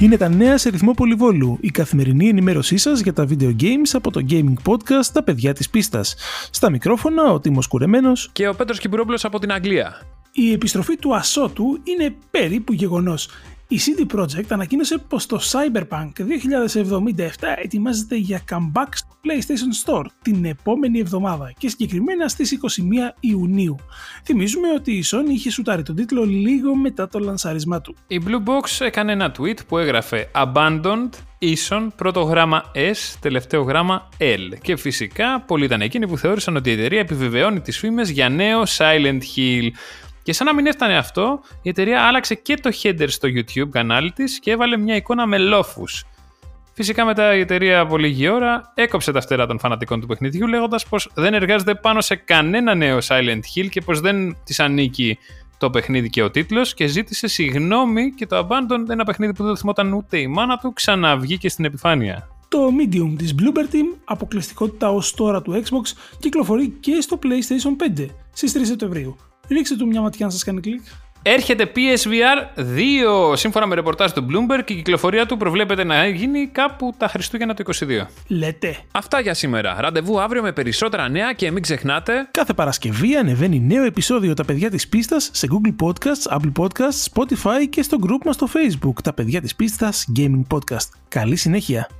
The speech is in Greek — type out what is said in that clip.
Είναι τα νέα σε ρυθμό πολυβόλου, η καθημερινή ενημέρωσή σας για τα video games από το gaming podcast Τα παιδιά της πίστας. Στα μικρόφωνα ο Τίμος Κουρεμένος και ο Πέτρος Κυπουρόπουλος από την Αγγλία. Η επιστροφή του Ασώτου είναι περίπου γεγονός. Η CD Projekt ανακοίνωσε πως το Cyberpunk 2077 ετοιμάζεται για comeback στο PlayStation Store την επόμενη εβδομάδα και συγκεκριμένα στις 21 Ιουνίου. Θυμίζουμε ότι η Sony είχε σουτάρει τον τίτλο λίγο μετά το λανσάρισμά του. Η Blue Box έκανε ένα tweet που έγραφε Abandoned ίσον πρώτο γράμμα S, τελευταίο γράμμα L. Και φυσικά πολλοί ήταν εκείνοι που θεώρησαν ότι η εταιρεία επιβεβαιώνει τις φήμες για νέο Silent Hill. Και σαν να μην έφτανε αυτό, η εταιρεία άλλαξε και το header στο YouTube κανάλι της και έβαλε μια εικόνα με λόφους. Φυσικά μετά η εταιρεία από λίγη ώρα έκοψε τα φτερά των φανατικών του παιχνιδιού λέγοντας πως δεν εργάζεται πάνω σε κανένα νέο Silent Hill και πως δεν της ανήκει το παιχνίδι και ο τίτλος και ζήτησε συγγνώμη και το Abandon, ένα παιχνίδι που δεν θυμόταν ούτε η μάνα του, ξαναβγήκε στην επιφάνεια. Το Medium της Bloober Team, αποκλειστικότητα ως τώρα του Xbox, κυκλοφορεί και στο PlayStation 5 στις 3 Σεπτεμβρίου. Ρίξτε του μια ματιά αν σας κάνει κλικ. Έρχεται PSVR 2 σύμφωνα με ρεπορτάζ του Bloomberg και η κυκλοφορία του προβλέπεται να γίνει κάπου τα Χριστούγεννα του 2022. Λέτε. Αυτά για σήμερα. Ραντεβού αύριο με περισσότερα νέα και μην ξεχνάτε. Κάθε Παρασκευή ανεβαίνει νέο επεισόδιο Τα παιδιά της πίστας σε Google Podcasts, Apple Podcasts, Spotify και στο group μας στο Facebook Τα παιδιά της πίστας Gaming Podcast. Καλή συνέχεια.